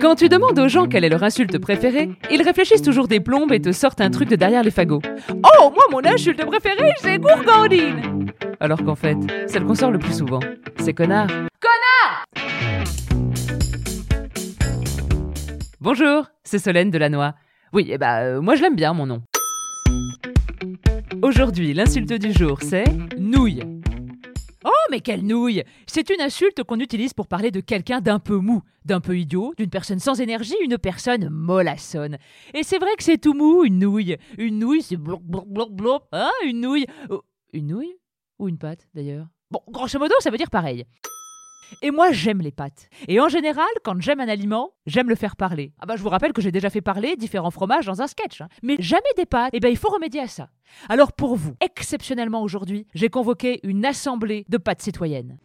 Quand tu demandes aux gens quelle est leur insulte préférée, ils réfléchissent toujours des plombes et te sortent un truc de derrière les fagots. Oh, moi, mon insulte préférée, c'est gourgandine Alors qu'en fait, celle qu'on sort le plus souvent, c'est connard. Connard Bonjour, c'est Solène Delannoy. Oui, eh bah, euh, moi je l'aime bien, mon nom. Aujourd'hui, l'insulte du jour, c'est nouille. Mais quelle nouille C'est une insulte qu'on utilise pour parler de quelqu'un d'un peu mou, d'un peu idiot, d'une personne sans énergie, une personne mollassonne. Et c'est vrai que c'est tout mou, une nouille. Une nouille, c'est blop, blop, blop, blop. Hein, une nouille Oh, Une nouille Ou une pâte, d'ailleurs? Bon, grosso modo, ça veut dire pareil. Et moi, j'aime les pâtes. Et en général, quand j'aime un aliment, j'aime le faire parler. Ah bah, je vous rappelle que j'ai déjà fait parler différents fromages dans un sketch. hein. Mais jamais des pâtes. Et ben, il faut remédier à ça. Alors pour vous, exceptionnellement aujourd'hui, j'ai convoqué une assemblée de pâtes citoyennes.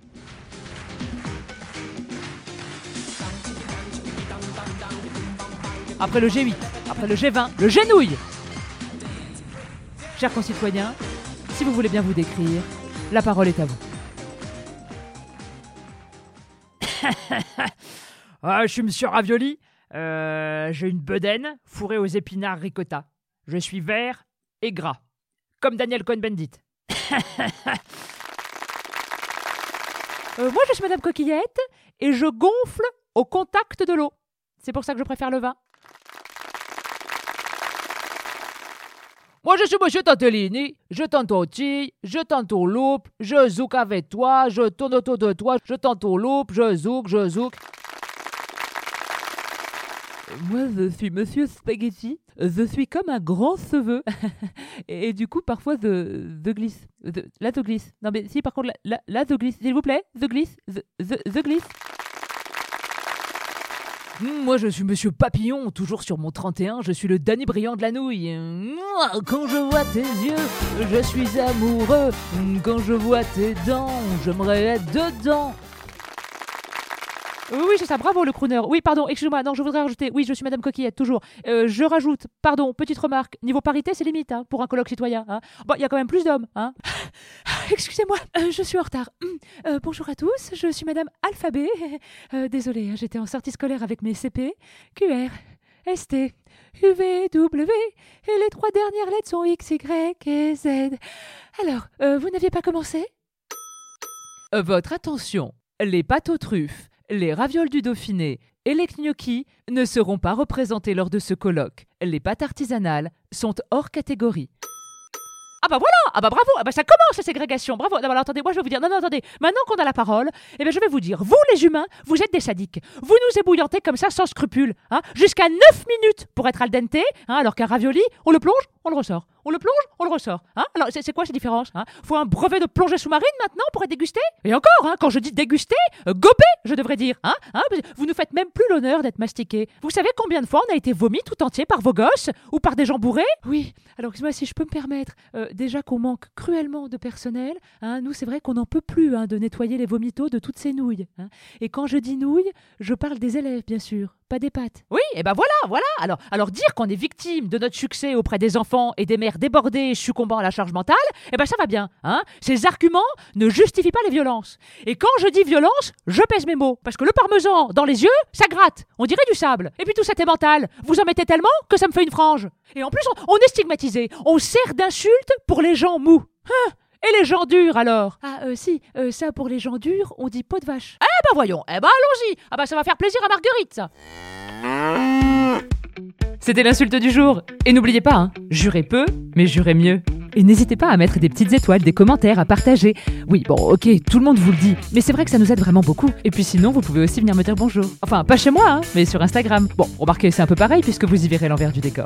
Après le G8, après le G20, le G-nouille Chers concitoyens, si vous voulez bien vous décrire, la parole est à vous. Ah, je suis Monsieur Ravioli. Euh, J'ai une bedaine fourrée aux épinards ricotta. Je suis vert et gras, comme Daniel Cohn-Bendit. Euh, moi, je suis Madame Coquillette et je gonfle au contact de l'eau. C'est pour ça que je préfère le vin. Moi, je suis Monsieur Tantellini, je t'entortille, je t'entourloupe, je zouk avec toi, je tourne autour de toi, je t'entourloupe, je zouk, je zouk. Moi, je suis Monsieur Spaghetti. Je suis comme un grand cheveu. et, du coup, parfois, je, je glisse. Je- là, je glisse. Non, mais si, par contre, là, là, glisse. S'il vous plaît, je glisse. Je glisse. Hmm, Moi, je suis Monsieur Papillon, toujours sur mon 31. Je suis le Danny Brillant de la nouille. Quand je vois tes yeux, je suis amoureux. Quand je vois tes dents, j'aimerais être dedans. Oui, oui, c'est ça, bravo le crooner. Oui, pardon, excusez-moi, non, je voudrais rajouter. Oui, je suis Madame Coquillette, toujours. Euh, je rajoute, pardon, petite remarque, niveau parité, c'est limite hein, pour un colloque citoyen. Hein. Bon, il y a quand même plus d'hommes. Hein. Excusez-moi, euh, je suis en retard. Hum, euh, bonjour à tous, je suis Madame Alphabet. Désolée, j'étais en sortie scolaire avec mes CP, QR, ST, UV, W, et les trois dernières lettres sont X, Y et Z. Alors, vous n'aviez pas commencé? Votre attention, les pâtes aux truffes, les ravioles du Dauphiné et les gnocchis ne seront pas représentés lors de ce colloque. Les pâtes artisanales sont hors catégorie. Ah bah voilà Ah bah bravo Ah bah ça commence la ségrégation Bravo Non, alors attendez, moi je vais vous dire, non, non, attendez, maintenant qu'on a la parole, eh ben je vais vous dire, vous les humains, vous êtes des sadiques. Vous nous ébouillantez comme ça sans scrupule, hein, jusqu'à 9 minutes pour être al dente, hein, alors qu'un ravioli, on le plonge, on le ressort. On le plonge, on le ressort. Hein? Alors c'est quoi ces différences hein? Faut un brevet de plongée sous-marine maintenant pour être dégusté? Et encore, hein, quand je dis déguster, euh, gober, je devrais dire. Hein? Hein? Vous nous faites même plus l'honneur d'être mastiqué. Vous savez combien de fois on a été vomi tout entier par vos gosses ou par des gens bourrés? Oui, alors excuse-moi si je peux me permettre. euh, déjà qu'on manque cruellement de personnel, hein, nous c'est vrai qu'on n'en peut plus hein, de nettoyer les vomitos de toutes ces nouilles. hein. Et quand je dis nouilles, je parle des élèves bien sûr, pas des pâtes. Oui, et ben voilà, voilà. Alors, alors dire qu'on est victime de notre succès auprès des enfants et des mères débordées succombant à la charge mentale, eh ben ça va bien. Hein Ces arguments ne justifient pas les violences. Et quand je dis violence, je pèse mes mots. Parce que le parmesan dans les yeux, ça gratte. On dirait du sable. Et puis tout ça est mental. Vous en mettez tellement que ça me fait une frange. Et en plus, on, est stigmatisé. On sert d'insultes pour les gens mous. Hein et les gens durs alors? Ah euh, si, euh, ça pour les gens durs, on dit peau de vache. Eh ben voyons, eh ben allons-y. Ah bah ça va faire plaisir à Marguerite ça. C'était l'insulte du jour. Et n'oubliez pas, hein, jurez peu, mais jurez mieux. Et n'hésitez pas à mettre des petites étoiles, des commentaires, à partager. Oui, bon, ok, tout le monde vous le dit, mais c'est vrai que ça nous aide vraiment beaucoup. Et puis sinon, vous pouvez aussi venir me dire bonjour. Enfin, pas chez moi, hein, mais sur Instagram. Bon, remarquez, c'est un peu pareil puisque vous y verrez l'envers du décor.